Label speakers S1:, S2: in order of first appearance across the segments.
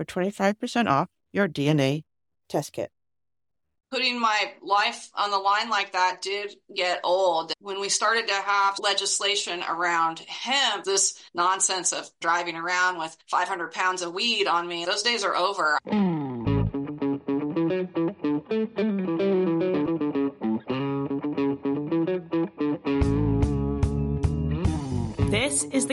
S1: for 25% off your DNA test kit
S2: putting my life on the line like that did get old. When we started to have legislation around hemp, this nonsense of driving around with 500 pounds of weed on me, those days are over.
S3: This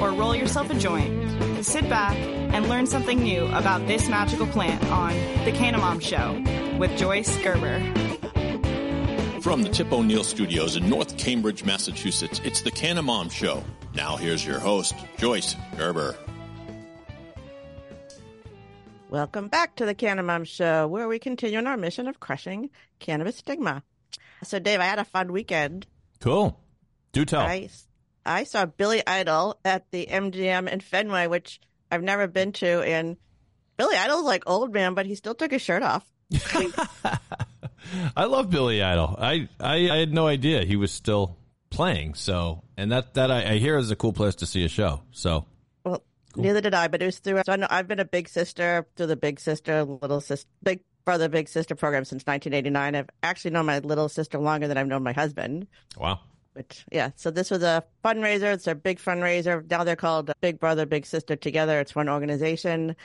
S3: or roll yourself a joint, to sit back, and learn something new about this magical plant on The Canna Mom Show with Joyce Gerber.
S4: From the Tip O'Neill Studios in North Cambridge, Massachusetts, it's the Canna Mom Show. Now here's your host, Joyce Gerber.
S1: Welcome back to the Canna Mom Show, where we continue on our mission of crushing cannabis stigma. So, Dave, I had a fun weekend.
S5: Cool. Do tell.
S1: I, I saw Billy Idol at the MGM in Fenway, which I've never been to, and Billy Idol's like old man, but he still took his shirt off.
S5: I love Billy Idol. I, I, I had no idea he was still playing. So, and that that I, I hear is a cool place to see a show. So,
S1: well, cool. neither did I, but it was through. So I know I've been a big sister through the big sister, little sister, big brother, big sister program since 1989. I've actually known my little sister longer than I've known my husband.
S5: Wow.
S1: Which, yeah. So this was a fundraiser. It's a big fundraiser. Now they're called Big Brother, Big Sister Together. It's one organization.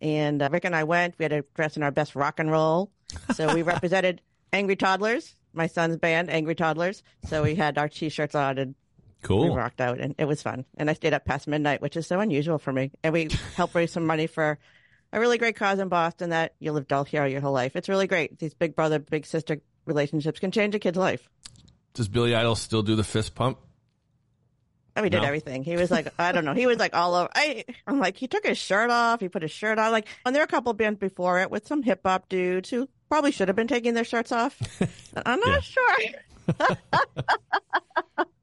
S1: And uh, Rick and I went. We had to dress in our best rock and roll. So we represented Angry Toddlers, my son's band, Angry Toddlers. So we had our t-shirts on and
S5: cool.
S1: we rocked out, and it was fun. And I stayed up past midnight, which is so unusual for me. And we helped raise some money for a really great cause in Boston that you live dull here your whole life. It's really great. These big brother, big sister relationships can change a kid's life.
S5: Does Billy Idol still do the fist pump?
S1: Oh, he did no. everything. He was like, I don't know. He was like all over. I, I'm like, he took his shirt off. He put his shirt on. Like, and there were a couple bands before it with some hip hop dudes who probably should have been taking their shirts off. I'm not sure.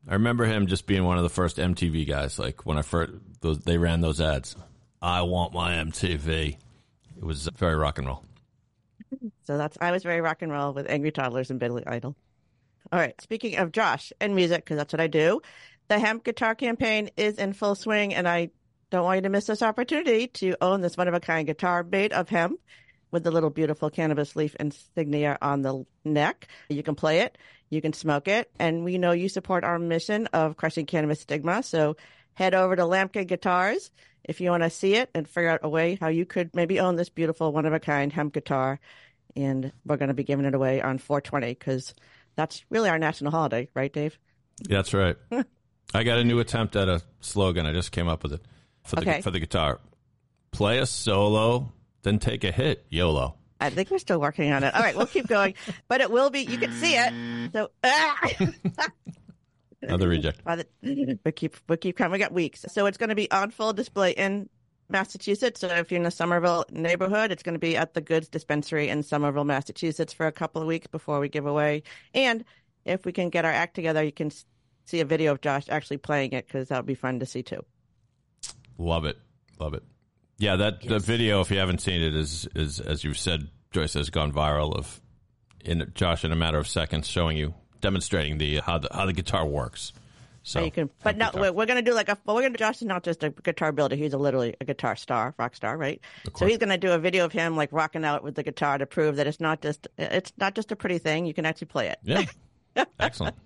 S5: I remember him just being one of the first MTV guys. Like when I first, those, they ran those ads. I want my MTV. It was very rock and roll.
S1: So that's I was very rock and roll with Angry Toddlers and Billy Idol. All right. Speaking of Josh and music, because that's what I do. The hemp guitar campaign is in full swing, and I don't want you to miss this opportunity to own this one of a kind guitar made of hemp with the little beautiful cannabis leaf insignia on the neck. You can play it, you can smoke it, and we know you support our mission of crushing cannabis stigma. So head over to Lamkin Guitars if you want to see it and figure out a way how you could maybe own this beautiful one of a kind hemp guitar. And we're going to be giving it away on 420 because that's really our national holiday, right, Dave?
S5: That's right. I got a new attempt at a slogan. I just came up with it for the okay. for the guitar. Play a solo, then take a hit. YOLO.
S1: I think we're still working on it. All right, we'll keep going, but it will be. You can see it. So ah!
S5: Another reject.
S1: We keep we keep coming. We got weeks, so it's going to be on full display in Massachusetts. So if you're in the Somerville neighborhood, it's going to be at the Goods Dispensary in Somerville, Massachusetts, for a couple of weeks before we give away. And if we can get our act together, you can see a video of Josh actually playing it because that would be fun to see too.
S5: Love it, love it. Yeah, that yes. video, if you haven't seen it, is is as you've said, Joyce has gone viral. Of in Josh in a matter of seconds, showing you demonstrating the how the how the guitar works. So
S1: you can, but no, we're, we're going to do like a. Well, we're going to. Josh is not just a guitar builder; he's a literally a guitar star, rock star, right? So he's going to do a video of him like rocking out with the guitar to prove that it's not just it's not just a pretty thing. You can actually play it.
S5: Yeah, excellent,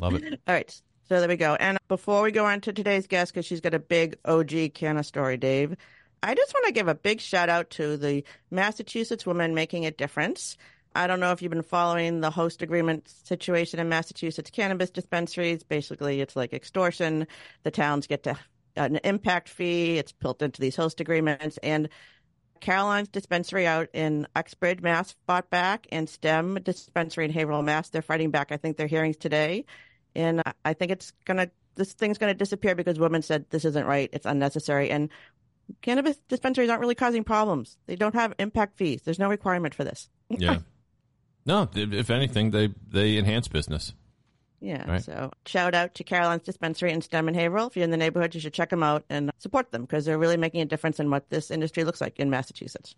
S5: love it.
S1: All right, so there we go. And before we go on to today's guest, because she's got a big OG canna story, Dave, I just want to give a big shout out to the Massachusetts woman making a difference. I don't know if you've been following the host agreement situation in Massachusetts cannabis dispensaries. Basically, it's like extortion. The towns get to an impact fee. It's built into these host agreements. And Caroline's dispensary out in Uxbridge, Mass, fought back, and STEM dispensary in Haverhill, Mass, they're fighting back. I think their hearings today, and I think it's gonna this thing's gonna disappear because women said this isn't right, it's unnecessary, and cannabis dispensaries aren't really causing problems. They don't have impact fees. There's no requirement for this.
S5: yeah. No, if anything, they they enhance business.
S1: Yeah. Right? So shout out to Caroline's Dispensary in STEM and Haverhill. If you're in the neighborhood, you should check them out and support them because they're really making a difference in what this industry looks like in Massachusetts.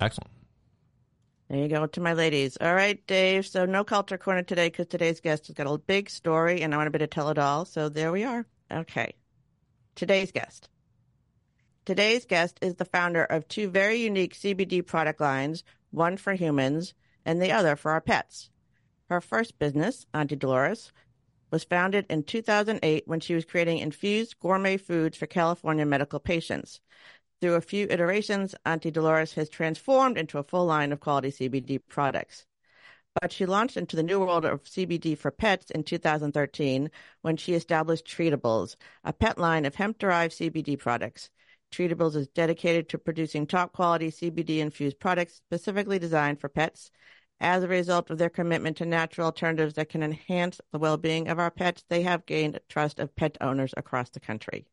S5: Excellent.
S1: There you go to my ladies. All right, Dave. So no culture corner today because today's guest has got a big story and I want a bit of tell it all. So there we are. Okay. Today's guest. Today's guest is the founder of two very unique CBD product lines, one for humans and the other for our pets. Her first business, Auntie Dolores, was founded in 2008 when she was creating infused gourmet foods for California medical patients. Through a few iterations, Auntie Dolores has transformed into a full line of quality CBD products. But she launched into the new world of CBD for pets in 2013 when she established Treatibles, a pet line of hemp derived CBD products. Treatibles is dedicated to producing top quality CBD infused products specifically designed for pets. As a result of their commitment to natural alternatives that can enhance the well being of our pets, they have gained trust of pet owners across the country.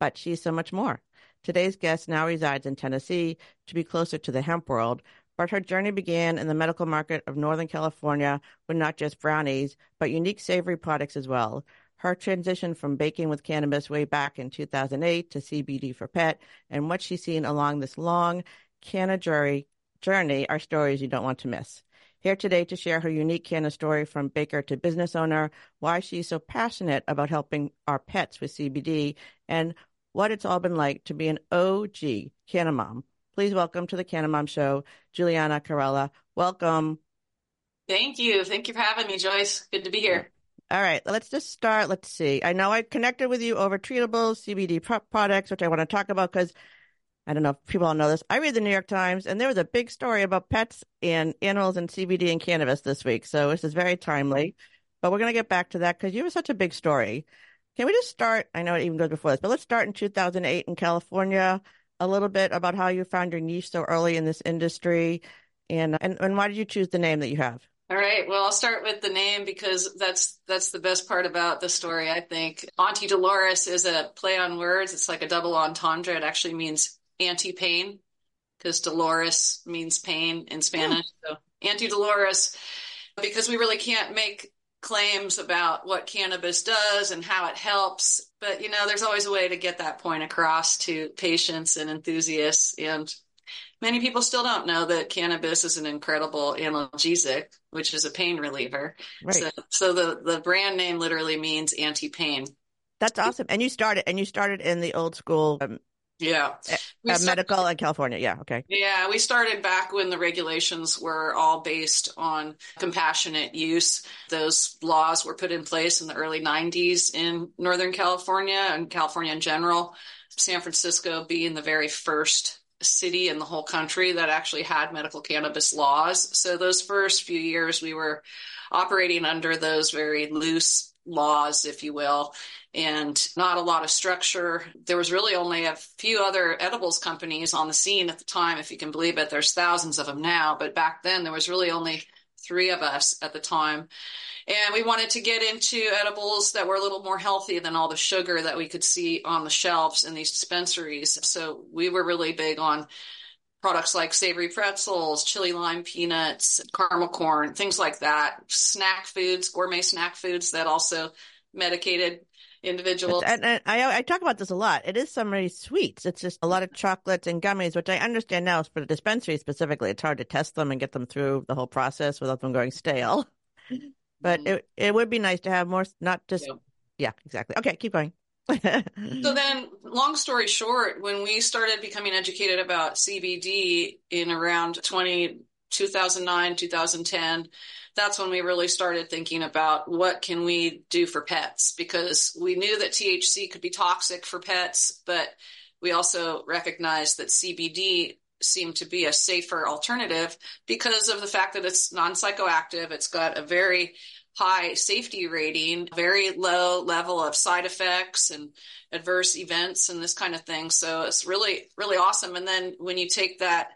S1: But she's so much more. Today's guest now resides in Tennessee to be closer to the hemp world, but her journey began in the medical market of Northern California with not just brownies, but unique savory products as well. Her transition from baking with cannabis way back in 2008 to CBD for pet and what she's seen along this long canna journey are stories you don't want to miss. Here today to share her unique canna story from baker to business owner, why she's so passionate about helping our pets with CBD, and what it's all been like to be an OG canna mom. Please welcome to the Canna Mom Show, Julianna Carella. Welcome.
S2: Thank you. Thank you for having me, Joyce. Good to be here.
S1: All right, let's just start. Let's see. I know I connected with you over treatable CBD products, which I want to talk about because I don't know if people all know this. I read the New York Times, and there was a big story about pets and animals and CBD and cannabis this week. So this is very timely. But we're going to get back to that because you have such a big story. Can we just start? I know it even goes before this, but let's start in 2008 in California. A little bit about how you found your niche so early in this industry, and and, and why did you choose the name that you have?
S2: All right. Well, I'll start with the name because that's that's the best part about the story. I think Auntie Dolores is a play on words. It's like a double entendre. It actually means anti-pain because Dolores means pain in Spanish. Hmm. So Auntie Dolores, because we really can't make claims about what cannabis does and how it helps. But you know, there's always a way to get that point across to patients and enthusiasts. And Many people still don't know that cannabis is an incredible analgesic, which is a pain reliever. Right. So, so the, the brand name literally means anti-pain.
S1: That's awesome. And you started, and you started in the old school um,
S2: yeah.
S1: Uh, medical in California. Yeah. Okay.
S2: Yeah. We started back when the regulations were all based on compassionate use. Those laws were put in place in the early 90s in Northern California and California in general. San Francisco being the very first city in the whole country that actually had medical cannabis laws. So those first few years we were operating under those very loose laws, if you will, and not a lot of structure. There was really only a few other edibles companies on the scene at the time, if you can believe it. There's thousands of them now, but back then there was really only three of us at the time. And we wanted to get into edibles that were a little more healthy than all the sugar that we could see on the shelves in these dispensaries. So we were really big on products like savory pretzels, chili lime peanuts, caramel corn, things like that, snack foods, gourmet snack foods that also medicated individuals.
S1: And, and I, I talk about this a lot. It is some really sweets. It's just a lot of chocolates and gummies, which I understand now for the dispensary specifically. It's hard to test them and get them through the whole process without them going stale. But mm-hmm. it it would be nice to have more, not just yeah, yeah exactly. Okay, keep going.
S2: so then, long story short, when we started becoming educated about CBD in around 20, 2009, 2010, that's when we really started thinking about what can we do for pets because we knew that THC could be toxic for pets, but we also recognized that CBD seemed to be a safer alternative because of the fact that it's non-psychoactive. It's got a very high safety rating, very low level of side effects and adverse events and this kind of thing. So it's really, really awesome. And then when you take that,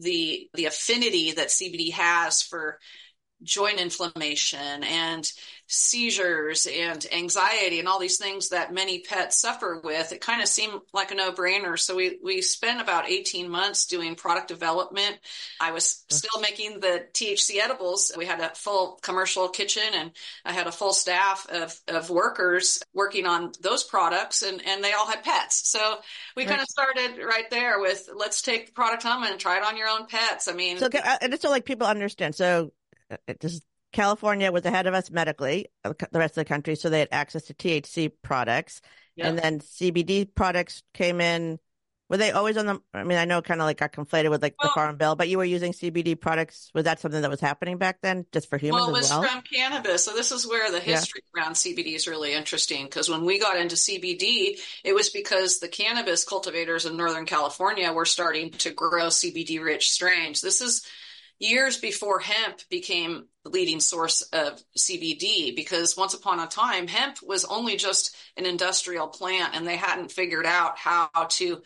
S2: the, the affinity that CBD has for joint inflammation and seizures and anxiety and all these things that many pets suffer with, it kind of seemed like a no brainer. So we, we spent about 18 months doing product development. I was still making the THC edibles. We had a full commercial kitchen and I had a full staff of, of workers working on those products and, and they all had pets. So we right. kind of started right there with let's take the product home and try it on your own pets. I mean,
S1: so, uh, and it's so like people understand. So uh, just California was ahead of us medically, uh, the rest of the country, so they had access to THC products. Yep. And then CBD products came in. Were they always on the? I mean, I know kind of like got conflated with like well, the Farm Bill, but you were using CBD products. Was that something that was happening back then, just for humans well, it was
S2: well? from cannabis. So this is where the history yeah. around CBD is really interesting because when we got into CBD, it was because the cannabis cultivators in Northern California were starting to grow CBD-rich strains. This is years before hemp became the leading source of CBD because once upon a time, hemp was only just an industrial plant and they hadn't figured out how to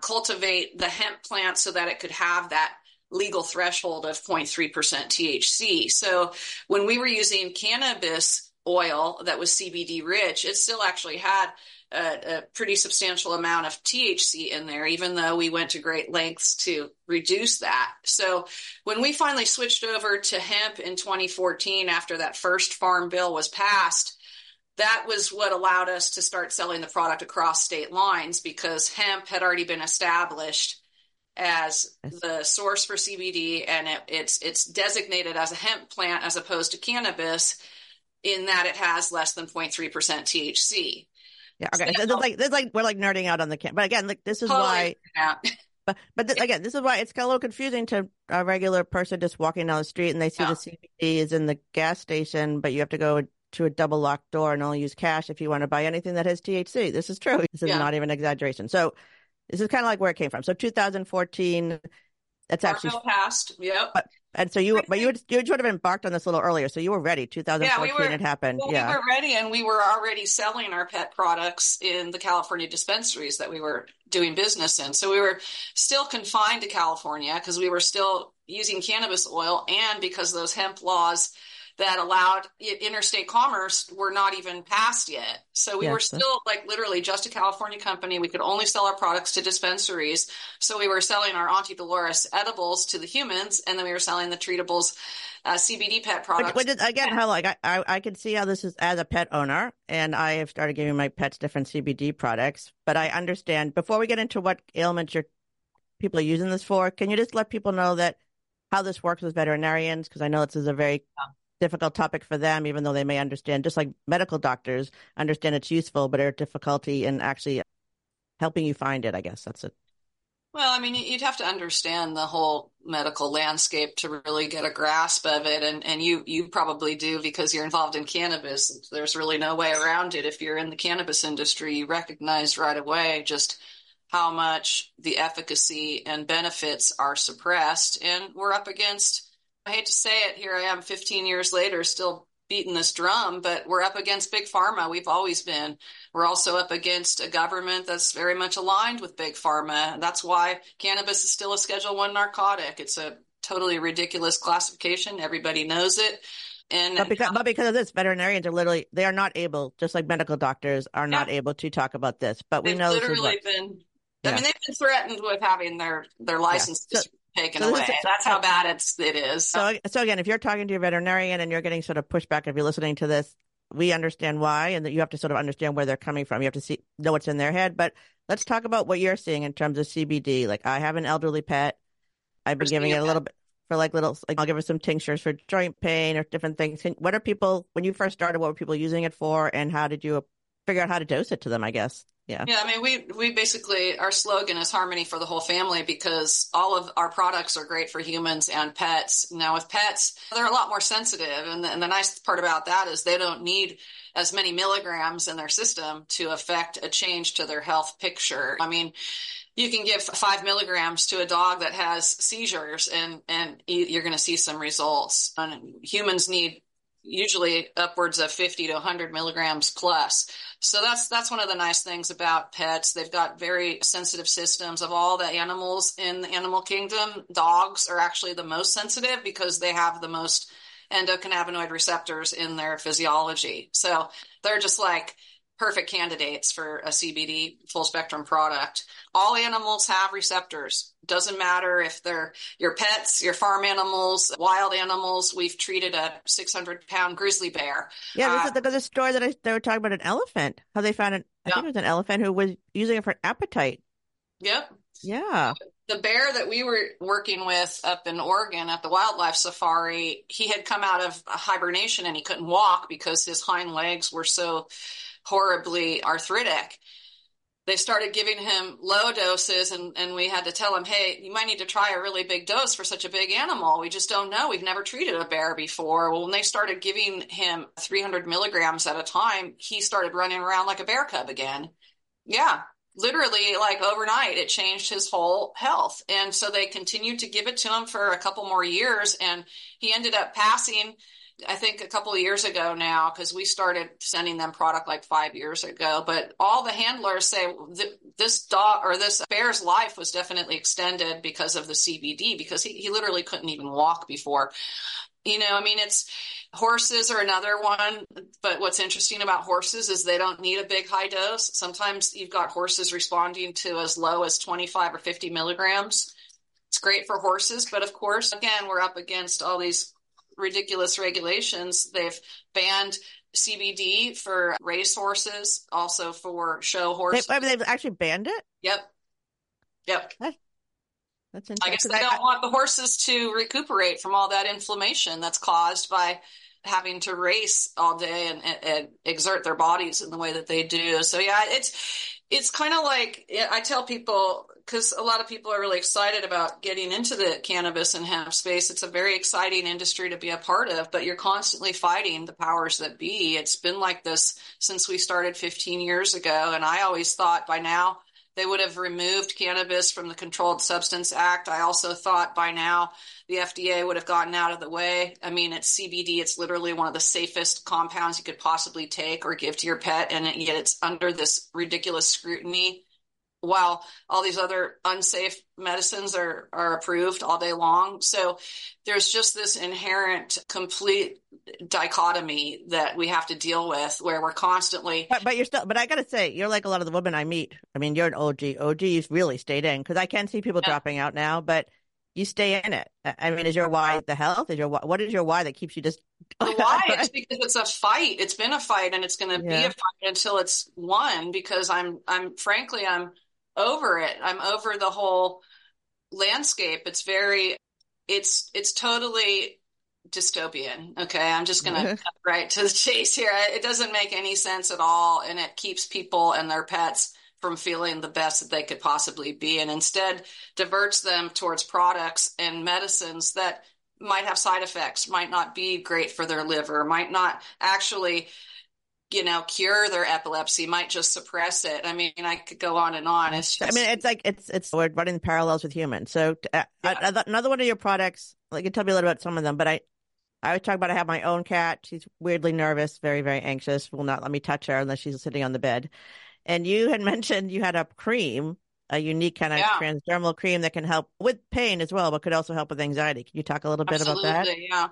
S2: cultivate the hemp plant so that it could have that legal threshold of 0.3% THC. So when we were using cannabis oil that was CBD rich, it still actually had a, a, pretty substantial amount of THC in there, even though we went to great lengths to reduce that. So when we finally switched over to hemp in 2014, after that first farm bill was passed, that was what allowed us to start selling the product across state lines because hemp had already been established as the source for CBD and it, it's it's designated as a hemp plant as opposed to cannabis in that it has less than 0.3% THC.
S1: Yeah. Okay. So, like this, like we're like nerding out on the camp, but again, like this is totally why. But but th- again, this is why it's a little confusing to a regular person just walking down the street and they see yeah. the CBD is in the gas station, but you have to go to a double locked door and only use cash if you want to buy anything that has THC. This is true. This is yeah. not even exaggeration. So this is kind of like where it came from. So 2014, that's actually
S2: passed. Yep.
S1: But, and so you, but you would, you would have embarked on this a little earlier. So you were ready. 2014 yeah, we were, it happened.
S2: Well,
S1: yeah.
S2: We were ready and we were already selling our pet products in the California dispensaries that we were doing business in. So we were still confined to California because we were still using cannabis oil and because those hemp laws that allowed interstate commerce were not even passed yet. So we yes. were still like literally just a California company. We could only sell our products to dispensaries. So we were selling our Auntie Dolores edibles to the humans, and then we were selling the Treatibles. Uh, CBD pet products.
S1: But, but again, how like I, I, I can see how this is as a pet owner, and I have started giving my pets different CBD products. But I understand before we get into what ailments your people are using this for, can you just let people know that how this works with veterinarians? Because I know this is a very difficult topic for them, even though they may understand, just like medical doctors understand it's useful, but are difficulty in actually helping you find it. I guess that's it.
S2: Well, I mean, you'd have to understand the whole medical landscape to really get a grasp of it, and and you you probably do because you're involved in cannabis. There's really no way around it. If you're in the cannabis industry, you recognize right away just how much the efficacy and benefits are suppressed. And we're up against, I hate to say it, here I am 15 years later, still beating this drum, but we're up against big pharma. We've always been. We're also up against a government that's very much aligned with big pharma. That's why cannabis is still a Schedule One narcotic. It's a totally ridiculous classification. Everybody knows it. And
S1: but because, but because of this, veterinarians are literally they are not able, just like medical doctors are not yeah. able to talk about this. But we know
S2: literally been. Yeah. I mean, they've been threatened with having their their license yeah. so, taken so away. Is, That's how bad it's it is.
S1: So, so again, if you're talking to your veterinarian and you're getting sort of pushback, if you're listening to this, we understand why, and that you have to sort of understand where they're coming from. You have to see know what's in their head. But let's talk about what you're seeing in terms of CBD. Like, I have an elderly pet. I've been giving it a little bit for like little. Like, I'll give her some tinctures for joint pain or different things. What are people when you first started? What were people using it for, and how did you figure out how to dose it to them? I guess. Yeah.
S2: Yeah. I mean, we, we basically, our slogan is harmony for the whole family because all of our products are great for humans and pets. Now with pets, they're a lot more sensitive. And the, and the nice part about that is they don't need as many milligrams in their system to affect a change to their health picture. I mean, you can give five milligrams to a dog that has seizures and, and you're going to see some results. And humans need usually upwards of 50 to 100 milligrams plus. So that's that's one of the nice things about pets. They've got very sensitive systems of all the animals in the animal kingdom. Dogs are actually the most sensitive because they have the most endocannabinoid receptors in their physiology. So they're just like perfect candidates for a CBD full spectrum product. All animals have receptors. Doesn't matter if they're your pets, your farm animals, wild animals. We've treated a 600 pound grizzly bear.
S1: Yeah, uh, there's a story that I, they were talking about an elephant, how they found an, I yeah. think it was an elephant who was using it for an appetite.
S2: Yep.
S1: Yeah.
S2: The bear that we were working with up in Oregon at the wildlife safari, he had come out of hibernation and he couldn't walk because his hind legs were so horribly arthritic. They started giving him low doses, and, and we had to tell him, hey, you might need to try a really big dose for such a big animal. We just don't know. We've never treated a bear before. Well, when they started giving him 300 milligrams at a time, he started running around like a bear cub again. Yeah, literally like overnight it changed his whole health and so they continued to give it to him for a couple more years and he ended up passing I think a couple of years ago now, because we started sending them product like five years ago. But all the handlers say this dog or this bear's life was definitely extended because of the CBD, because he, he literally couldn't even walk before. You know, I mean, it's horses are another one. But what's interesting about horses is they don't need a big high dose. Sometimes you've got horses responding to as low as 25 or 50 milligrams. It's great for horses, but of course, again, we're up against all these ridiculous regulations. They've banned CBD for race horses, also for show horses.
S1: They, I mean, they've actually banned it.
S2: Yep. Yep.
S1: That, that's
S2: interesting. I guess they I, don't want the horses to recuperate from all that inflammation that's caused by having to race all day and, and, and exert their bodies in the way that they do. So yeah, it's it's kind of like I tell people because a lot of people are really excited about getting into the cannabis and hemp space. It's a very exciting industry to be a part of, but you're constantly fighting the powers that be. It's been like this since we started 15 years ago. And I always thought by now they would have removed cannabis from the Controlled Substance Act. I also thought by now the FDA would have gotten out of the way. I mean, it's CBD. It's literally one of the safest compounds you could possibly take or give to your pet. And yet it's under this ridiculous scrutiny while all these other unsafe medicines are, are approved all day long. So there's just this inherent complete dichotomy that we have to deal with where we're constantly.
S1: But, but you're still, but I got to say, you're like a lot of the women I meet. I mean, you're an OG. OG's really stayed in because I can see people yeah. dropping out now, but you stay in it. I mean, is your why the health? Is your why, what is your why that keeps you just?
S2: the why is because it's a fight. It's been a fight, and it's going to yeah. be a fight until it's won. Because I'm, I'm frankly, I'm over it. I'm over the whole landscape. It's very, it's, it's totally dystopian. Okay. I'm just going to cut right to the chase here. It doesn't make any sense at all. And it keeps people and their pets from feeling the best that they could possibly be and instead diverts them towards products and medicines that might have side effects, might not be great for their liver, might not actually you know, cure their epilepsy, might just suppress it. I mean, I could go on and on. It's just,
S1: I mean, it's like it's it's we're running parallels with humans. So uh,
S2: Yeah.
S1: another one of your products, like you tell me a little about some of them, but I I always talk about I have my own cat. She's weirdly nervous, very very anxious. Will not let me touch her unless she's sitting on the bed. And you had mentioned you had a cream, a unique kind of
S2: Yeah.
S1: transdermal cream that can help with pain as well, but could also help with anxiety. Can you talk a little bit about that?
S2: Absolutely, yeah.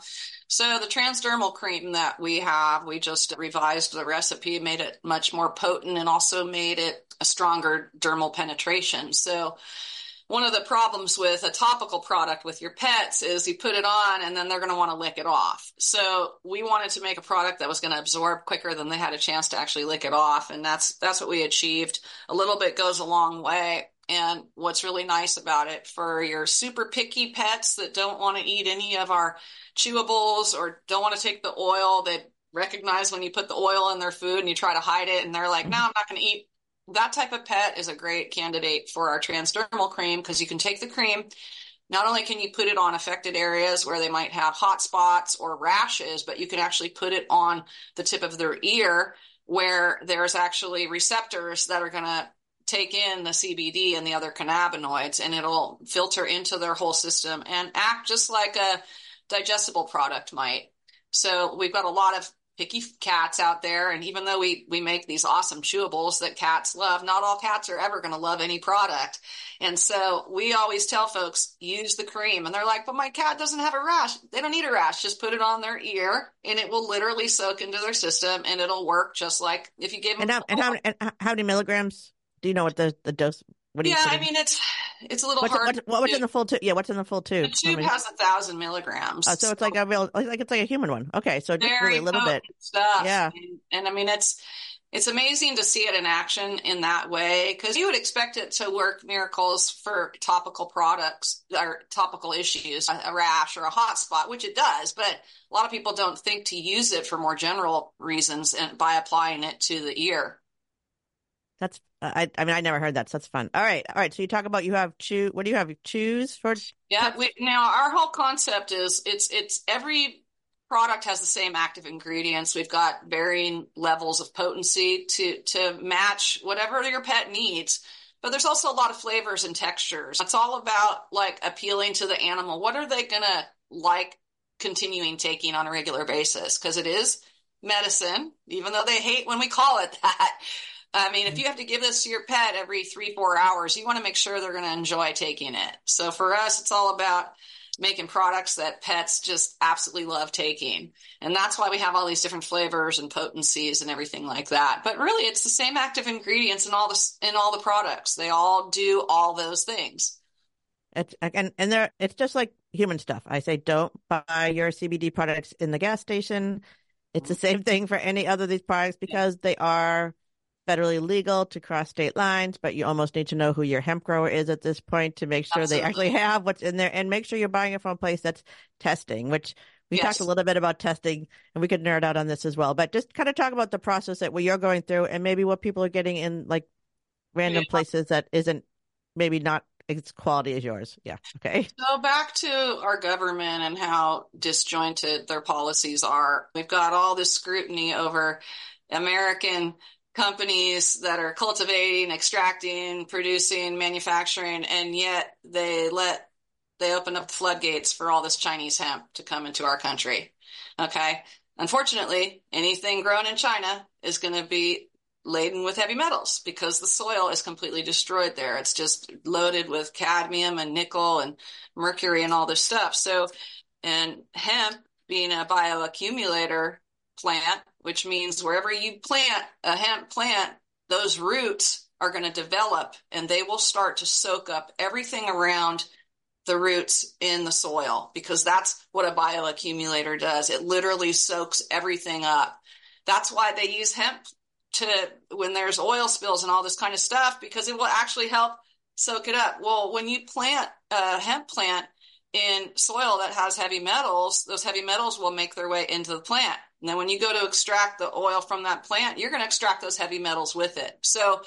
S2: So the transdermal cream that we have, we just revised the recipe, made it much more potent, and also made it a stronger dermal penetration. So one of the problems with a topical product with your pets is you put it on and then they're going to want to lick it off. So we wanted to make a product that was going to absorb quicker than they had a chance to actually lick it off, and that's that's what we achieved. A little bit goes a long way. And what's really nice about it for your super picky pets that don't want to eat any of our chewables or don't want to take the oil, that recognize when you put the oil in their food and you try to hide it and they're like, no, I'm not going to eat. That type of pet is a great candidate for our transdermal cream because you can take the cream. Not only can you put it on affected areas where they might have hot spots or rashes, but you can actually put it on the tip of their ear where there's actually receptors that are going to take in the CBD and the other cannabinoids and it'll filter into their whole system and act just like a digestible product might. So we've got a lot of picky cats out there and even though we we make these awesome chewables that cats love, not all cats are ever going to love any product. And so we always tell folks use the cream and they're like, "But my cat doesn't have a rash." They don't need a rash, just put it on their ear and it will literally soak into their system and it'll work just like if you give them
S1: And how and how and how many milligrams? Do you know what the the dose? What do you?
S2: yeah, I mean it's it's a little
S1: what's,
S2: hard.
S1: what's, what- what's in the full tube? Yeah, what's in the full tube? How
S2: tube
S1: many-
S2: has a thousand milligrams.
S1: Oh, so it's like a real, like it's like a human one. Okay, so just really a little bit.
S2: stuff.
S1: Yeah.
S2: and, and I mean it's it's amazing to see it in action in that way because you would expect it to work miracles for topical products or topical issues, a, a rash or a hot spot, which it does. But a lot of people don't think to use it for more general reasons and by applying it to the ear.
S1: That's I. I mean, I never heard that. So that's fun. All right, all right. So you talk about you have chew. What do you have? You choose for?
S2: Yeah, we, now our whole concept is it's it's every product has the same active ingredients. We've got varying levels of potency to to match whatever your pet needs. But there's also a lot of flavors and textures. It's all about like appealing to the animal. What are they gonna like continuing taking on a regular basis? Because it is medicine, even though they hate when we call it that. I mean, if mm. you have to give this to your pet every three, four hours, you want to make sure they're going to enjoy taking it. So for us, it's all about making products that pets just absolutely love taking. And that's why we have all these different flavors and potencies and everything like that. But really, it's the same active ingredients in all the, in all the products. They all do all those things.
S1: It's and and there. It's just like human stuff. I say don't buy your CBD products in the gas station. It's the mm. same thing for any other of these products because they are federally legal to cross state lines, but you almost need to know who your hemp grower is at this point to make sure they actually have what's in there and make sure you're buying it from a place that's testing, which we
S2: Yes.
S1: talked a little bit about testing and we could nerd out on this as well. But just kind of talk about the process that what you're going through and maybe what people are getting in like random
S2: Yeah.
S1: places that isn't maybe not as quality as yours. Yeah. Okay.
S2: So back to our government and how disjointed their policies are. We've got all this scrutiny over American companies that are cultivating, extracting, producing, manufacturing, and yet they let they open up the floodgates for all this Chinese hemp to come into our country. Okay. Unfortunately, anything grown in China is going to be laden with heavy metals because the soil is completely destroyed there. It's just loaded with cadmium and nickel and mercury and all this stuff. So, and hemp being a bioaccumulator plant, which means wherever you plant a hemp plant, those roots are going to develop and they will start to soak up everything around the roots in the soil because that's what a bioaccumulator does. It literally soaks everything up. That's why they use hemp to when there's oil spills and all this kind of stuff because it will actually help soak it up. Well, when you plant a hemp plant in soil that has heavy metals, those heavy metals will make their way into the plant. And then when you go to extract the oil from that plant, you're going to extract those heavy metals with it. So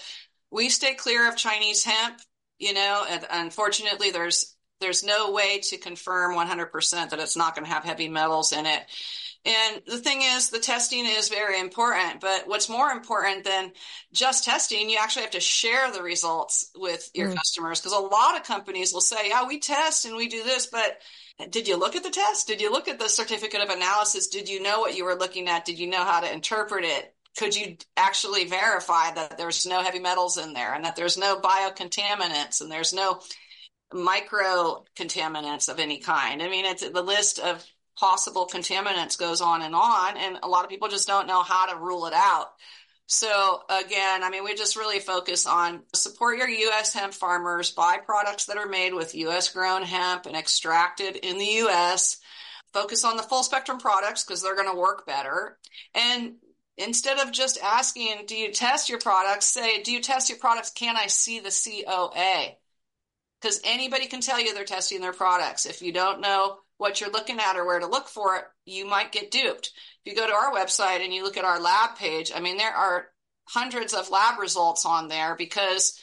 S2: we stay clear of Chinese hemp, you know, and unfortunately there's there's no way to confirm 100% that it's not going to have heavy metals in it. And the thing is, the testing is very important. But what's more important than just testing, you actually have to share the results with your mm. customers because a lot of companies will say, yeah, we test and we do this, but did you look at the test? Did you look at the certificate of analysis? Did you know what you were looking at? Did you know how to interpret it? Could you actually verify that there's no heavy metals in there and that there's no biocontaminants and there's no micro contaminants of any kind? I mean, it's the list of possible contaminants goes on and on. And a lot of people just don't know how to rule it out. So again, I mean, we just really focus on support your U.S. hemp farmers, buy products that are made with U.S. grown hemp and extracted in the U.S. Focus on the full spectrum products because they're going to work better. And instead of just asking, do you test your products? Say, do you test your products? Can I see the COA? Because anybody can tell you they're testing their products. If you don't know what you're looking at or where to look for it, you might get duped. If you go to our website and you look at our lab page, I mean, there are hundreds of lab results on there because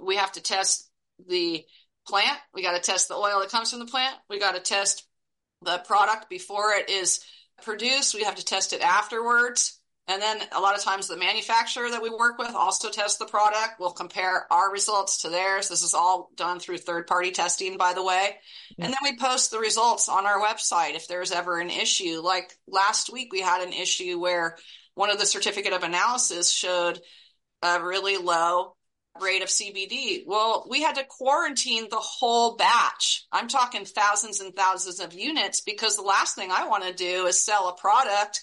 S2: we have to test the plant. We got to test the oil that comes from the plant. We got to test the product before it is produced. We have to test it afterwards. And then a lot of times the manufacturer that we work with also tests the product. We'll compare our results to theirs. This is all done through third party testing, by the way. Yeah. And then we post the results on our website if there's ever an issue. Like last week, we had an issue where one of the certificate of analysis showed a really low rate of CBD. Well, we had to quarantine the whole batch. I'm talking thousands and thousands of units because the last thing I want to do is sell a product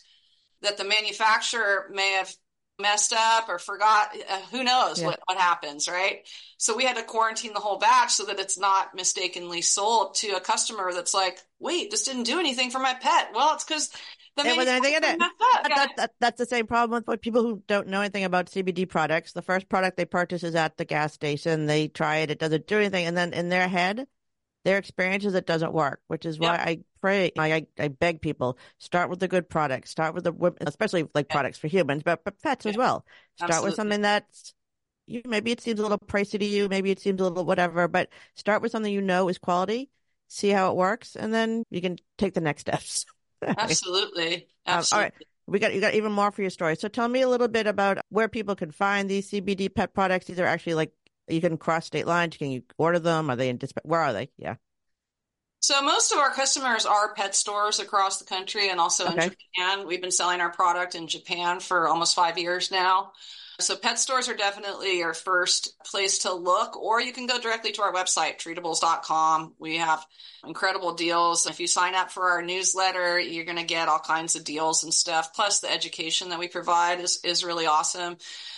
S2: that the manufacturer may have messed up or forgot uh, who knows yeah. what, what happens right so we had to quarantine the whole batch so that it's not mistakenly sold to a customer that's like wait this didn't do anything for my pet well it's because the
S1: yeah,
S2: that,
S1: that, that, that's the same problem with people who don't know anything about CBD products. The first product they purchase is at the gas station. They try it, it doesn't do anything, and then in their head, their experience is it doesn't work, which is why I pray, I, I beg people start with the good products, start with the, especially like products for humans, but, but pets as well. Start Absolutely. with something that's, you, maybe it seems a little pricey to you, maybe it seems a little whatever, but start with something you know is quality, see how it works, and then you can take the next steps.
S2: Absolutely. Absolutely. Um,
S1: all right. We got you got even more for your story. So tell me a little bit about where people can find these CBD pet products. These are actually like you can cross state lines. Can you order them? Are they in disp- Where are they? Yeah.
S2: So most of our customers are pet stores across the country and also okay. in Japan. We've been selling our product in Japan for almost five years now. So pet stores are definitely your first place to look, or you can go directly to our website, treatibles.com. We have incredible deals. If you sign up for our newsletter, you're going to get all kinds of deals and stuff. Plus the education that we provide is, is really awesome.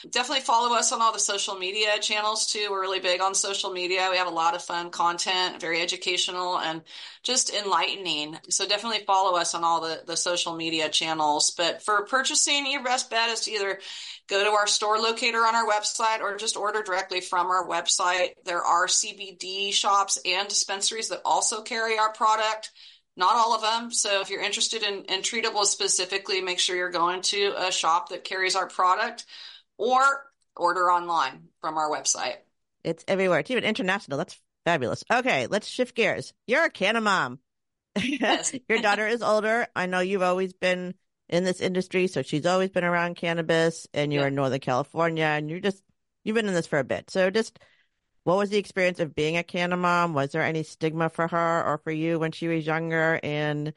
S2: Definitely follow us on all the social media channels too. We're really big on social media. We have a lot of fun content, very educational and just enlightening. So definitely follow us on all the, the social media channels. But for purchasing, your best bet is to either go to our store locator on our website or just order directly from our website. There are CBD shops and dispensaries that also carry our product. Not all of them. So if you're interested in, in Treatibles specifically, make sure you're going to a shop that carries our product or order online from our website.
S1: It's everywhere. It's even international. That's fabulous. Okay, let's shift gears. You're a canna mom. Yes. Your daughter is older. I know you've always been in this industry, so she's always been around cannabis, and you're in Northern California, and you're just you've been in this for a bit. So, just what was the experience of being a canna mom? Was there any stigma for her or for you when she was younger? And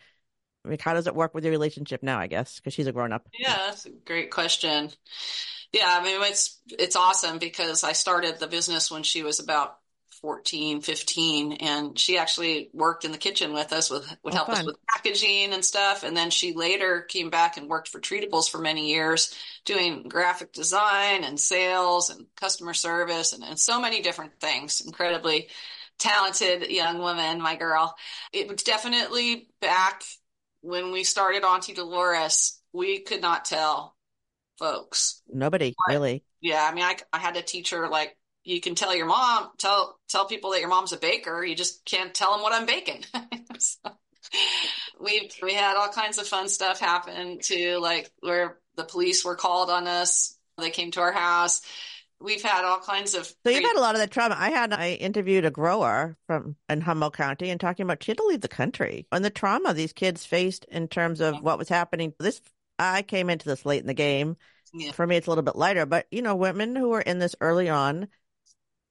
S1: I mean, how does it work with your relationship now? I guess because she's a grown up.
S2: Yeah, that's a great question. Yeah, I mean it's it's awesome because I started the business when she was about 14, 15, and she actually worked in the kitchen with us with would oh, help fun. us with packaging and stuff. And then she later came back and worked for Treatibles for many years, doing graphic design and sales and customer service and, and so many different things. Incredibly talented young woman, my girl. It was definitely back when we started Auntie Dolores, we could not tell folks.
S1: Nobody but, really.
S2: Yeah, I mean, I, I had to teach her like you can tell your mom, tell tell people that your mom's a baker. You just can't tell them what I'm baking. so we we had all kinds of fun stuff happen too, like where the police were called on us. They came to our house. we've had all kinds of.
S1: So you've had a lot of that trauma. I had I interviewed a grower from in Humboldt County and talking about she had to leave the country and the trauma these kids faced in terms of what was happening. This I came into this late in the game.
S2: Yeah.
S1: For me, it's a little bit lighter, but you know, women who were in this early on,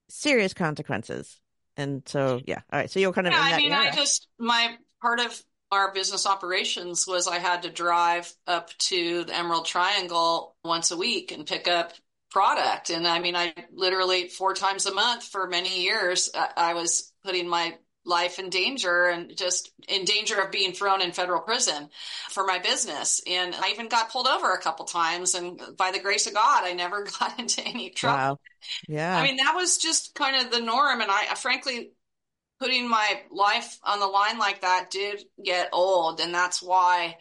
S1: serious consequences. And so, yeah. All right. So you're kind of
S2: Yeah, I mean,
S1: area.
S2: I just my part of our business operations was I had to drive up to the Emerald Triangle once a week and pick up product. And I mean, I literally four times a month for many years, I, I was putting my life in danger and just in danger of being thrown in federal prison for my business. And I even got pulled over a couple times. And by the grace of God, I never got into any trouble.
S1: wow. Yeah.
S2: I mean, that was just kind of the norm. And I, I frankly, putting my life on the line like that did get old. And that's why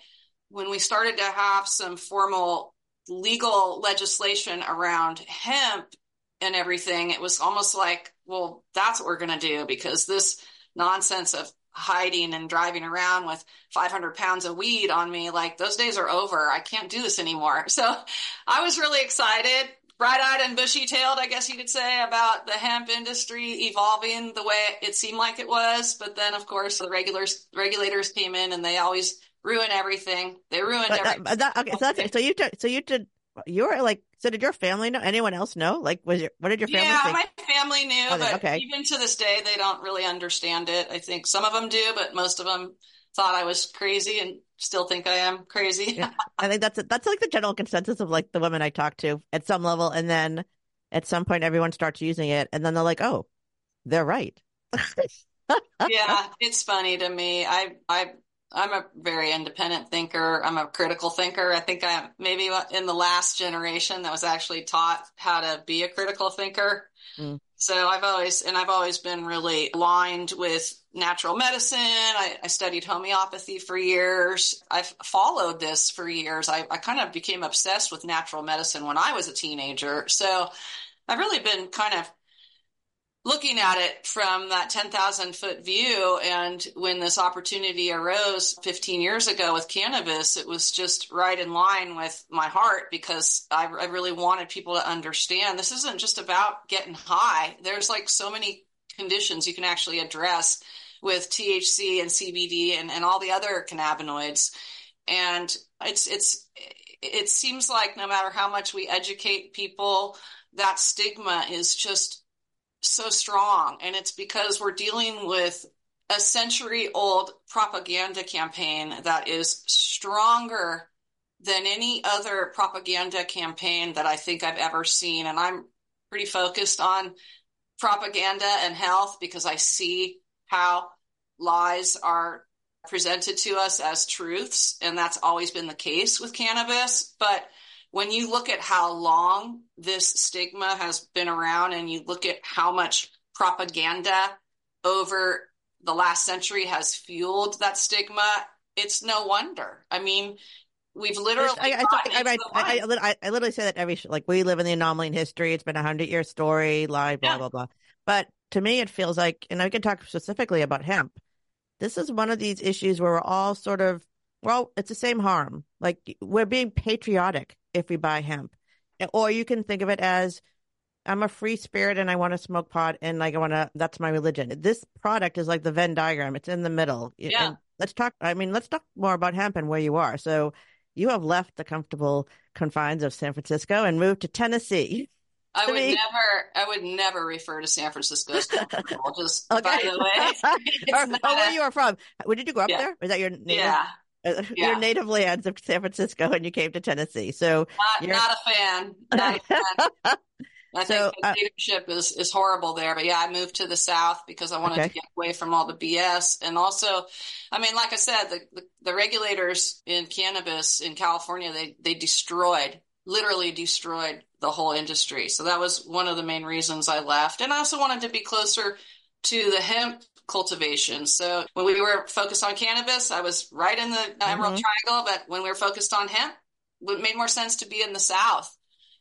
S2: when we started to have some formal legal legislation around hemp and everything, it was almost like, well, that's what we're going to do because this nonsense of hiding and driving around with 500 pounds of weed on me, like those days are over. I can't do this anymore. So I was really excited bright eyed and bushy tailed, I guess you could say, about the hemp industry evolving the way it seemed like it was. But then, of course, the regulars regulators came in and they always ruin everything. They ruined
S1: But
S2: everything.
S1: that, okay, so that's so you took so you did you were like so did your family know anyone else know like was your what did your family
S2: yeah,
S1: think?
S2: my family knew,
S1: Oh,
S2: but
S1: okay.
S2: even to this day, they don't really understand it. I think some of them do, but most of them thought I was crazy and still think I am crazy.
S1: Yeah. I think that's that's like the general consensus of like the women I talk to at some level, and then at some point everyone starts using it, and then they're like, "Oh, they're right."
S2: yeah, it's funny to me. I I I'm a very independent thinker. I'm a critical thinker. I think I'm maybe in the last generation that was actually taught how to be a critical thinker.
S1: Mm.
S2: So I've always and I've always been really aligned with natural medicine. I, I studied homeopathy for years. I've followed this for years. I, I kind of became obsessed with natural medicine when I was a teenager. So I've really been kind of looking at it from that 10,000 foot view. And when this opportunity arose 15 years ago with cannabis, it was just right in line with my heart because I, I really wanted people to understand this isn't just about getting high. There's like so many conditions you can actually address with THC and CBD and, and all the other cannabinoids. And it's, it's, it seems like no matter how much we educate people, that stigma is just so strong. And it's because we're dealing with a century old propaganda campaign that is stronger than any other propaganda campaign that I think I've ever seen. And I'm pretty focused on propaganda and health because I see how lies are presented to us as truths. And that's always been the case with cannabis. But when you look at how long this stigma has been around and you look at how much propaganda over the last century has fueled that stigma, it's no wonder. I mean, we've literally.
S1: I, I, I, I, literally say that every like we live in the anomaly in history. It's been a hundred year story, lie, blah
S2: Yeah.
S1: blah blah. But to me, it feels like, and I can talk specifically about hemp. This is one of these issues where we're all sort of well, it's the same harm. Like we're being patriotic if we buy hemp, or you can think of it as I'm a free spirit and I want to smoke pot and like I want to. That's my religion. This product is like the Venn diagram. It's in the middle.
S2: Yeah.
S1: And let's talk. I mean, let's talk more about hemp and where you are. So you have left the comfortable confines of San Francisco and moved to Tennessee.
S2: I
S1: to
S2: would
S1: me.
S2: never, I would never refer to San Francisco as comfortable. Just by
S1: Okay.
S2: the way,
S1: or, or where
S2: a-
S1: you are from? Where did you grow up
S2: Yeah.
S1: there? Is that your native,
S2: yeah, Yeah.
S1: your native lands of San Francisco, and you came to Tennessee? So
S2: not
S1: You're-
S2: not a fan. Not a fan. I
S1: So,
S2: think the
S1: uh,
S2: leadership is is horrible there. But yeah, I moved to the south because I wanted
S1: Okay.
S2: to get away from all the BS. And also, I mean, like I said, the, the the regulators in cannabis in California they they destroyed, literally destroyed the whole industry. So that was one of the main reasons I left. And I also wanted to be closer to the hemp cultivation. So when we were focused on cannabis, I was right in the Emerald
S1: Mhm.
S2: Triangle. But when we were focused on hemp, it made more sense to be in the south.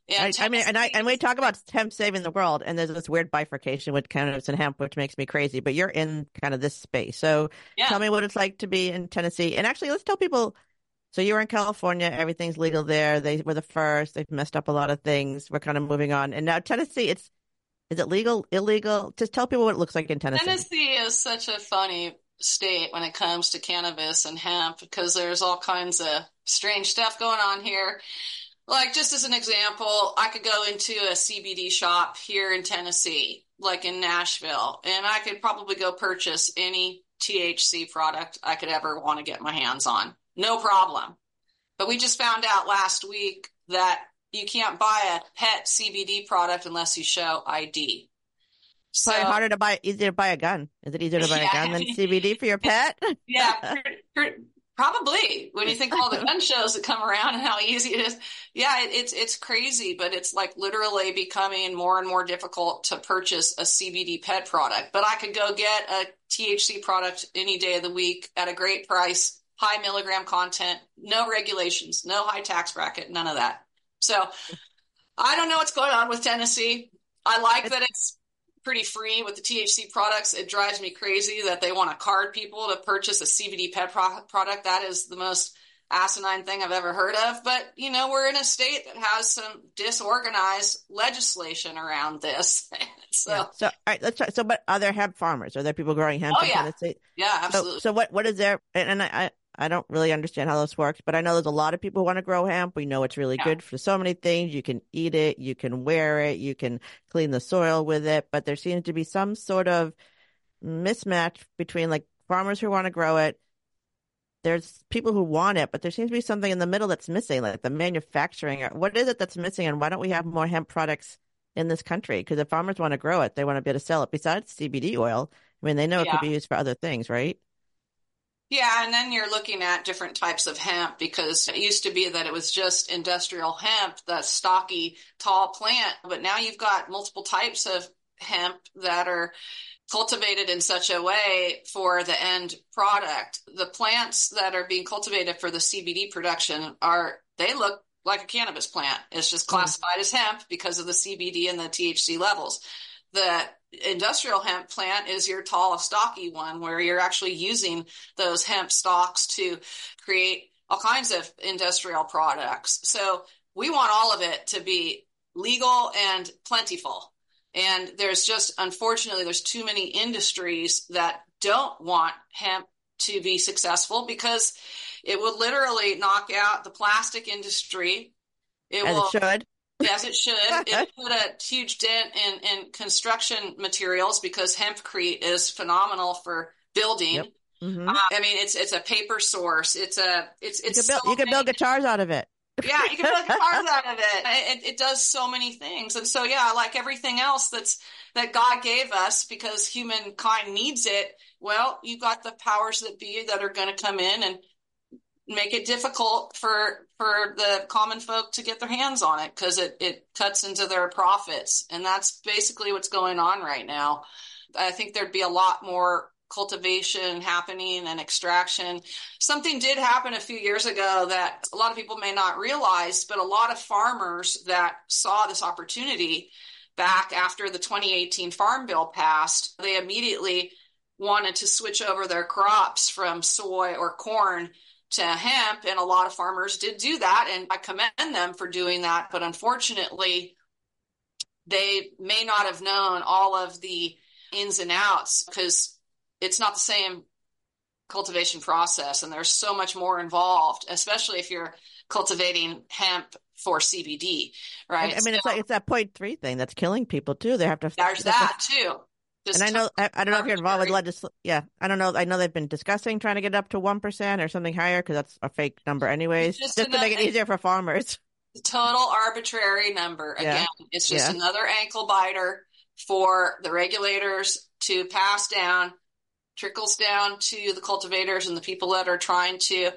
S1: I,
S2: And
S1: I mean, and I and we talk about hemp saving the world, and there's this weird bifurcation with cannabis and hemp, which makes me crazy. But you're in kind of this space, so
S2: Yeah.
S1: tell me what it's like to be in Tennessee. And actually, let's tell people. So you were in California, everything's legal there. They were the first. They've messed up a lot of things. We're kind of moving on. And now Tennessee, it's is it legal, illegal? Just tell people what it looks like in Tennessee.
S2: Tennessee is such a funny state when it comes to cannabis and hemp because there's all kinds of strange stuff going on here. Like, just as an example, I could go into a CBD shop here in Tennessee, like in Nashville, and I could probably go purchase any THC product I could ever want to get my hands on. No problem. But we just found out last week that you can't buy a pet CBD product unless you show ID.
S1: So, Probably harder to buy, easier to buy a gun. Is it easier to buy yeah. a gun than CBD for your pet?
S2: yeah, probably. When you think of all the gun shows that come around and how easy it is, yeah, it, it's it's crazy. But it's like literally becoming more and more difficult to purchase a CBD pet product. But I could go get a THC product any day of the week at a great price, high milligram content, no regulations, no high tax bracket, none of that. So I don't know what's going on with Tennessee. I like that it's pretty free with the THC products. It drives me crazy that they want to card people to purchase a CBD pet pro- product. That is the most asinine thing I've ever heard of. But, you know, we're in a state that has some disorganized legislation around this. so,
S1: yeah. so, all right, let's try. So, but are there hemp farmers? Are there people growing hemp
S2: oh,
S1: in
S2: yeah.
S1: Tennessee?
S2: Yeah, absolutely.
S1: So, so what, what is there? And, and I, I don't really understand how this works, but I know there's a lot of people who want to grow hemp. We know it's really yeah. good for so many things. You can eat it, you can wear it, you can clean the soil with it, but there seems to be some sort of mismatch between like farmers who want to grow it. There's people who want it, but there seems to be something in the middle that's missing, like the manufacturing. What is it that's missing, and why don't we have more hemp products in this country? Because if farmers want to grow it, they want to be able to sell it. Besides CBD oil, I mean, they know it could be used for other things, right?
S2: Yeah, and then you're looking at different types of hemp because it used to be that it was just industrial hemp, the stocky, tall plant, but now you've got multiple types of hemp that are cultivated in such a way for the end product. The plants that are being cultivated for the CBD production are, they look like a cannabis plant. It's just hmm. classified as hemp because of the CBD and the THC levels. The industrial hemp plant is your tall, stocky one where you're actually using those hemp stalks to create all kinds of industrial products. So we want all of it to be legal and plentiful. And there's just, unfortunately, there's too many industries that don't want hemp to be successful because it will literally knock out the plastic industry.
S1: It As will, it should.
S2: Yes, it should. it put a huge dent in, in construction materials because hempcrete is phenomenal for building. Yep. Mm-hmm. Uh, I mean, it's it's a paper source. It's a it's it's.
S1: You can build, so you can build guitars out of it.
S2: yeah, you can build guitars out of it. it. It does so many things, and so yeah, like everything else that's that God gave us because humankind needs it. Well, you got the powers that be that are going to come in and make it difficult for for the common folk to get their hands on it because it, it cuts into their profits. And that's basically what's going on right now. I think there'd be a lot more cultivation happening and extraction. Something did happen a few years ago that a lot of people may not realize but a lot of farmers that saw this opportunity back after the 2018 farm bill passed they immediately wanted to switch over their crops from soy or corn to hemp. And a lot of farmers did do that. And I commend them for doing that. But unfortunately, they may not have known all of the ins and outs because it's not the same cultivation process. And there's so much more involved, especially if you're cultivating hemp for CBD, right?
S1: I mean, so, it's like it's that point three thing that's killing people too. They have to.
S2: There's that too
S1: and I know I, I, don't know if you're involved with legislation. Yeah, I don't know. I know they've been discussing trying to get up to one percent or something higher because that's a fake number, anyways, just, just to make it easier for farmers.
S2: Total arbitrary number. Again, yeah. it's just yeah. another ankle biter for the regulators to pass down, trickles down to the cultivators and the people that are trying to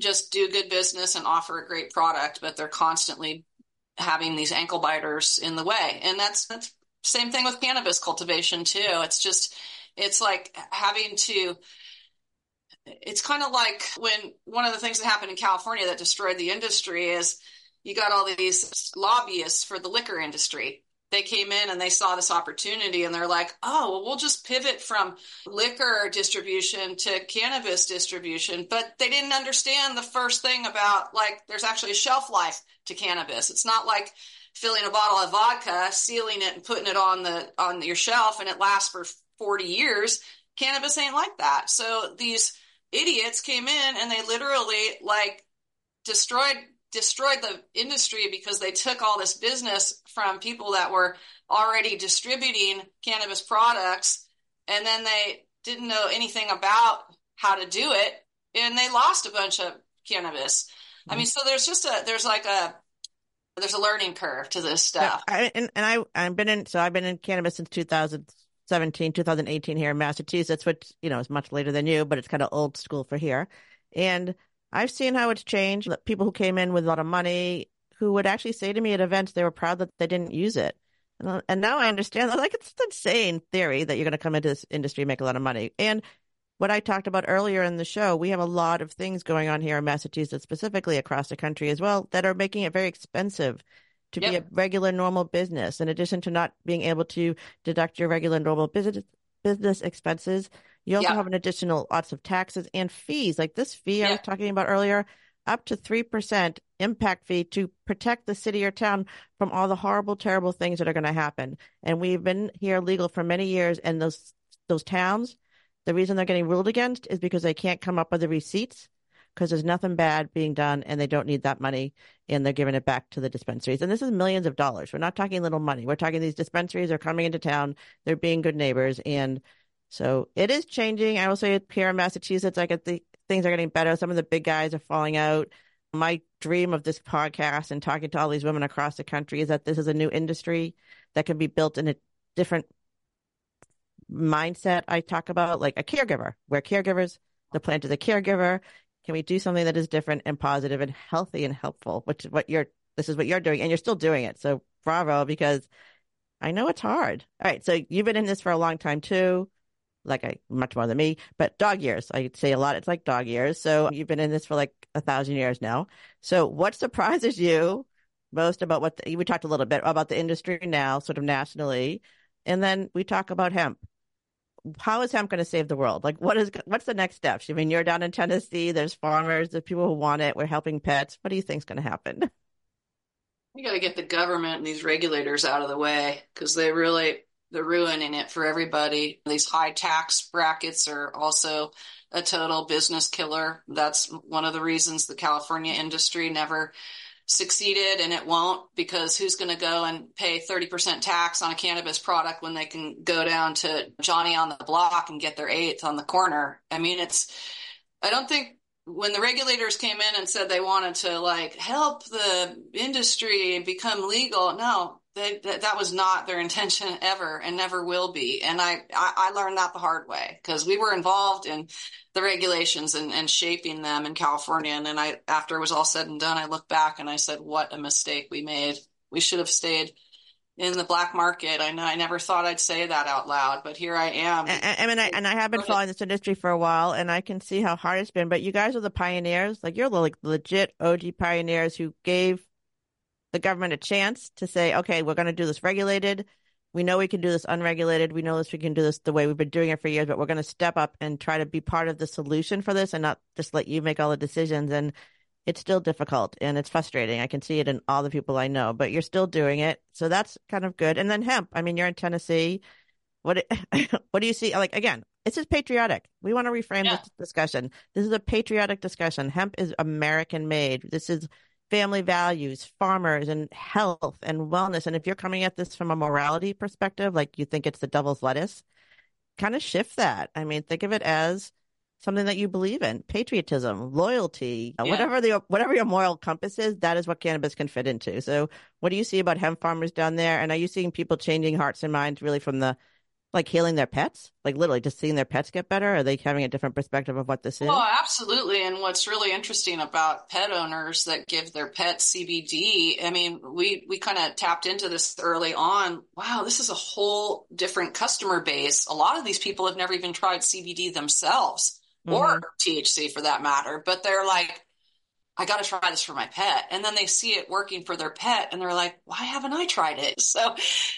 S2: just do good business and offer a great product, but they're constantly having these ankle biters in the way, and that's that's same thing with cannabis cultivation too. It's just, it's like having to, it's kind of like when one of the things that happened in California that destroyed the industry is you got all these lobbyists for the liquor industry. they came in and they saw this opportunity and they're like, oh, well, we'll just pivot from liquor distribution to cannabis distribution. But they didn't understand the first thing about like there's actually a shelf life to cannabis. It's not like filling a bottle of vodka, sealing it and putting it on the on your shelf and it lasts for 40 years. Cannabis ain't like that. So these idiots came in and they literally like destroyed destroyed the industry because they took all this business from people that were already distributing cannabis products and then they didn't know anything about how to do it and they lost a bunch of cannabis. Mm-hmm. I mean, so there's just a there's like a there's a learning curve to this stuff.
S1: I, and, and I I've been in so I've been in cannabis since 2017 2018 here in Massachusetts, which you know is much later than you, but it's kind of old school for here. And I've seen how it's changed. People who came in with a lot of money who would actually say to me at events they were proud that they didn't use it. And, and now I understand like it's insane theory that you're going to come into this industry and make a lot of money. And what I talked about earlier in the show, we have a lot of things going on here in Massachusetts, specifically across the country as well, that are making it very expensive to yep. be a regular normal business. In addition to not being able to deduct your regular normal business business expenses, you also yeah. have an additional lots of taxes and fees, like this fee yeah. I was talking about earlier, up to 3% impact fee to protect the city or town from all the horrible, terrible things that are going to happen. And we've been here legal for many years, and those those towns, the reason they're getting ruled against is because they can't come up with the receipts because there's nothing bad being done and they don't need that money and they're giving it back to the dispensaries. And this is millions of dollars. We're not talking little money. We're talking these dispensaries are coming into town, they're being good neighbors and so it is changing. I will say here in Massachusetts, I get the things are getting better. Some of the big guys are falling out. My dream of this podcast and talking to all these women across the country is that this is a new industry that can be built in a different mindset. I talk about like a caregiver, where caregivers, the plant is a caregiver. Can we do something that is different and positive and healthy and helpful? Which is what you're. This is what you're doing, and you're still doing it. So bravo, because I know it's hard. All right, so you've been in this for a long time too like I much more than me, but dog years. I say a lot. It's like dog years. So you've been in this for like a thousand years now. So what surprises you most about what the, we talked a little bit about the industry now, sort of nationally, and then we talk about hemp. How is hemp going to save the world? Like, what is what's the next steps? I mean, you're down in Tennessee. There's farmers. There's people who want it. We're helping pets. What do you think is going to happen?
S2: You got to get the government and these regulators out of the way because they really they're ruining it for everybody. These high tax brackets are also a total business killer. That's one of the reasons the California industry never succeeded and it won't because who's going to go and pay 30% tax on a cannabis product when they can go down to Johnny on the block and get their eighth on the corner? I mean, it's, I don't think when the regulators came in and said they wanted to like help the industry become legal, no, they, that, that was not their intention ever and never will be. And I, I, I learned that the hard way because we were involved in the regulations and, and shaping them in California. And then I, after it was all said and done, I looked back and I said, what a mistake we made. We should have stayed in the black market. I know I never thought I'd say that out loud, but here I am.
S1: I, I mean, I, and I have been following this industry for a while, and I can see how hard it's been. But you guys are the pioneers. Like you're the like legit OG pioneers who gave the government a chance to say, okay, we're going to do this regulated. We know we can do this unregulated. We know this we can do this the way we've been doing it for years, but we're going to step up and try to be part of the solution for this and not just let you make all the decisions. And it's still difficult and it's frustrating. I can see it in all the people I know, but you're still doing it. So that's kind of good. And then hemp. I mean, you're in Tennessee. What what do you see? Like again, this is patriotic. We want to reframe yeah. this discussion. This is a patriotic discussion. Hemp is American made. This is family values, farmers, and health and wellness. And if you're coming at this from a morality perspective, like you think it's the devil's lettuce, kind of shift that. I mean, think of it as something that you believe in patriotism loyalty yeah. whatever the whatever your moral compass is that is what cannabis can fit into so what do you see about hemp farmers down there and are you seeing people changing hearts and minds really from the like healing their pets? Like literally just seeing their pets get better? Are they having a different perspective of what this is?
S2: Oh, absolutely. And what's really interesting about pet owners that give their pets CBD, I mean, we, we kind of tapped into this early on. Wow, this is a whole different customer base. A lot of these people have never even tried CBD themselves mm-hmm. or THC for that matter, but they're like, I got to try this for my pet. And then they see it working for their pet and they're like, why haven't I tried it? So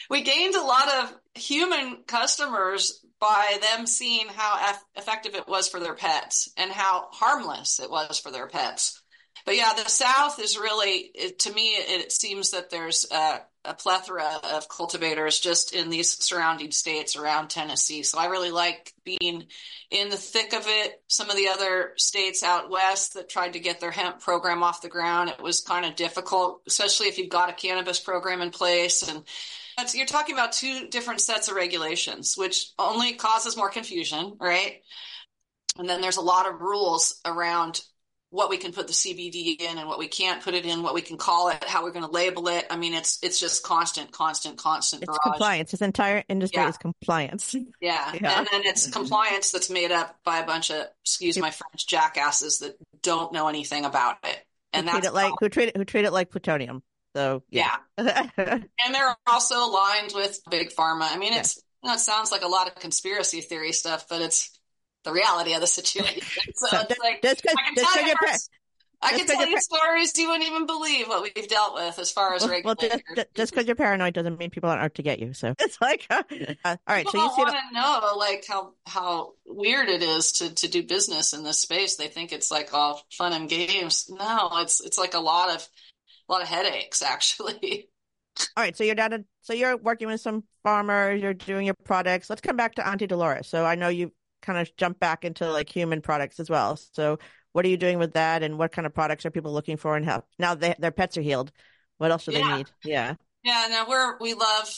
S2: we gained a lot of human customers by them seeing how effective it was for their pets and how harmless it was for their pets. But yeah, the South is really, it, to me, it, it, seems that there's a, a, plethora of cultivators just in these surrounding states around Tennessee. So I really like being in the thick of it. Some of the other states out west that tried to get their hemp program off the ground, it was kind of difficult, especially if you've got a cannabis program in place. And you're talking about two different sets of regulations, which only causes more confusion, right? And then there's a lot of rules around what we can put the CBD in and what we can't put it in, what we can call it, how we're going to label it. I mean, it's it's just constant, constant, constant.
S1: It's barrage. compliance. This entire industry yeah. is compliance.
S2: Yeah. yeah. and then it's compliance that's made up by a bunch of, excuse my French, jackasses that don't know anything about it.
S1: And who that's treat it like who treat it who treat it like plutonium. So
S2: yeah, yeah. and they're also aligned with big pharma. I mean, it's you know, it sounds like a lot of conspiracy theory stuff, but it's the reality of the situation. So, so it's like I can tell you, I can tell you stories you wouldn't even believe what we've dealt with as far as well, regulators.
S1: Well, just because you're paranoid doesn't mean people aren't out to get you. So it's like, uh, all right.
S2: People
S1: so you
S2: want to know like how how weird it is to to do business in this space. They think it's like all fun and games. No, it's it's like a lot of a lot of headaches actually.
S1: All right, so you're down to so you're working with some farmers, you're doing your products. Let's come back to Auntie Dolores. So I know you kind of jump back into like human products as well. So what are you doing with that and what kind of products are people looking for and how now they, their pets are healed? What else do yeah. they need? Yeah.
S2: Yeah, no, we're we love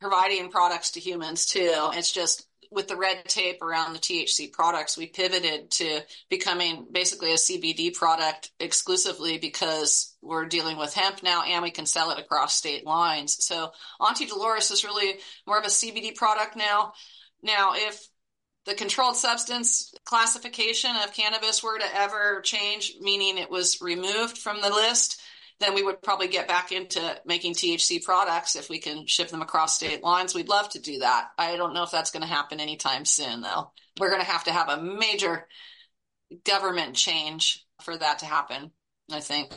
S2: providing products to humans too. It's just with the red tape around the THC products, we pivoted to becoming basically a CBD product exclusively because we're dealing with hemp now and we can sell it across state lines. So Auntie Dolores is really more of a CBD product now. Now, if the controlled substance classification of cannabis were to ever change, meaning it was removed from the list, then we would probably get back into making THC products if we can ship them across state lines. We'd love to do that. I don't know if that's going to happen anytime soon, though. We're going to have to have a major government change for that to happen, I think.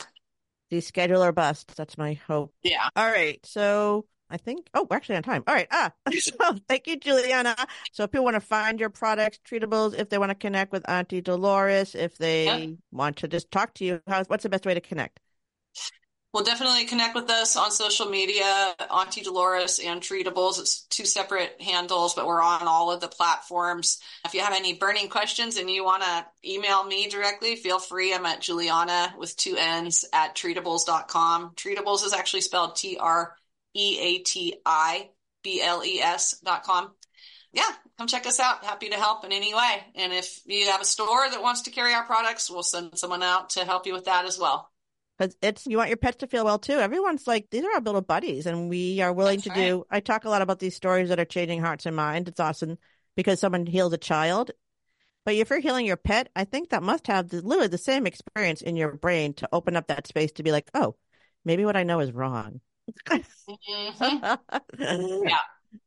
S1: Deschedule or bust. That's my hope.
S2: Yeah.
S1: All right. So I think. Oh, we're actually on time. All right. Ah, so thank you, Julianna. So if people want to find your products, Treatibles, if they want to connect with Auntie Dolores, if they yeah. want to just talk to you, how, what's the best way to connect?
S2: Well, definitely connect with us on social media, Auntie Dolores and Treatibles. It's two separate handles, but we're on all of the platforms. If you have any burning questions and you want to email me directly, feel free. I'm at Julianna with two N's at treatibles.com. Treatibles is actually spelled T R E A T I B L E S dot com. Yeah, come check us out. Happy to help in any way. And if you have a store that wants to carry our products, we'll send someone out to help you with that as well.
S1: Because it's you want your pets to feel well too. Everyone's like these are our little buddies, and we are willing That's to right. do. I talk a lot about these stories that are changing hearts and minds. It's awesome because someone heals a child, but if you're healing your pet, I think that must have the, literally the same experience in your brain to open up that space to be like, oh, maybe what I know is wrong mm-hmm. yeah.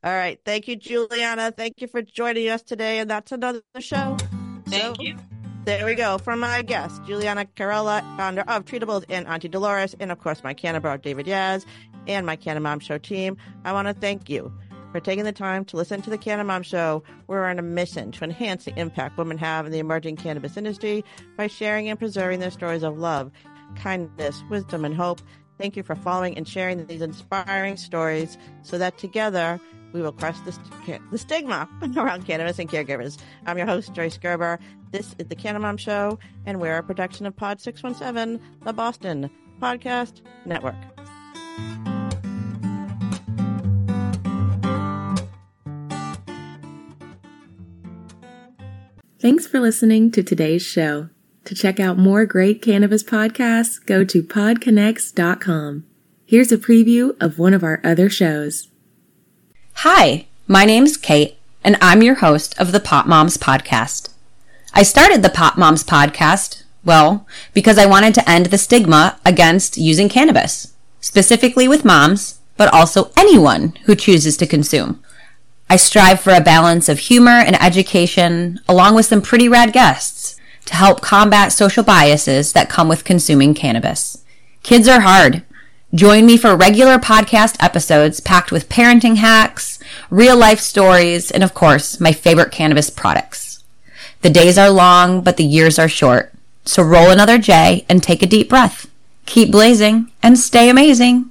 S1: All right. Thank you, Julianna. Thank you for joining us today. And that's another show.
S2: Thank so, you.
S1: There we go. From my guest, Julianna Carella, founder of Treatibles and Auntie Dolores, and of course, my Cannabis David Yaz, and my Canna Mom Show team. I want to thank you for taking the time to listen to the Canna Mom Show. We're on a mission to enhance the impact women have in the emerging cannabis industry by sharing and preserving their stories of love, kindness, wisdom, and hope Thank you for following and sharing these inspiring stories so that together we will crush the, the stigma around cannabis and caregivers. I'm your host, Joyce Gerber. This is the Cannamom Show, and we're a production of Pod 617, the Boston Podcast Network.
S6: Thanks for listening to today's show. To check out more great cannabis podcasts, go to podconnects.com. Here's a preview of one of our other shows.
S7: Hi, my name's Kate, and I'm your host of the Pot Moms Podcast. I started the Pot Moms Podcast, well, because I wanted to end the stigma against using cannabis, specifically with moms, but also anyone who chooses to consume. I strive for a balance of humor and education, along with some pretty rad guests to help combat social biases that come with consuming cannabis. Kids are hard. Join me for regular podcast episodes packed with parenting hacks, real life stories, and of course, my favorite cannabis products. The days are long, but the years are short. So roll another J and take a deep breath. Keep blazing and stay amazing.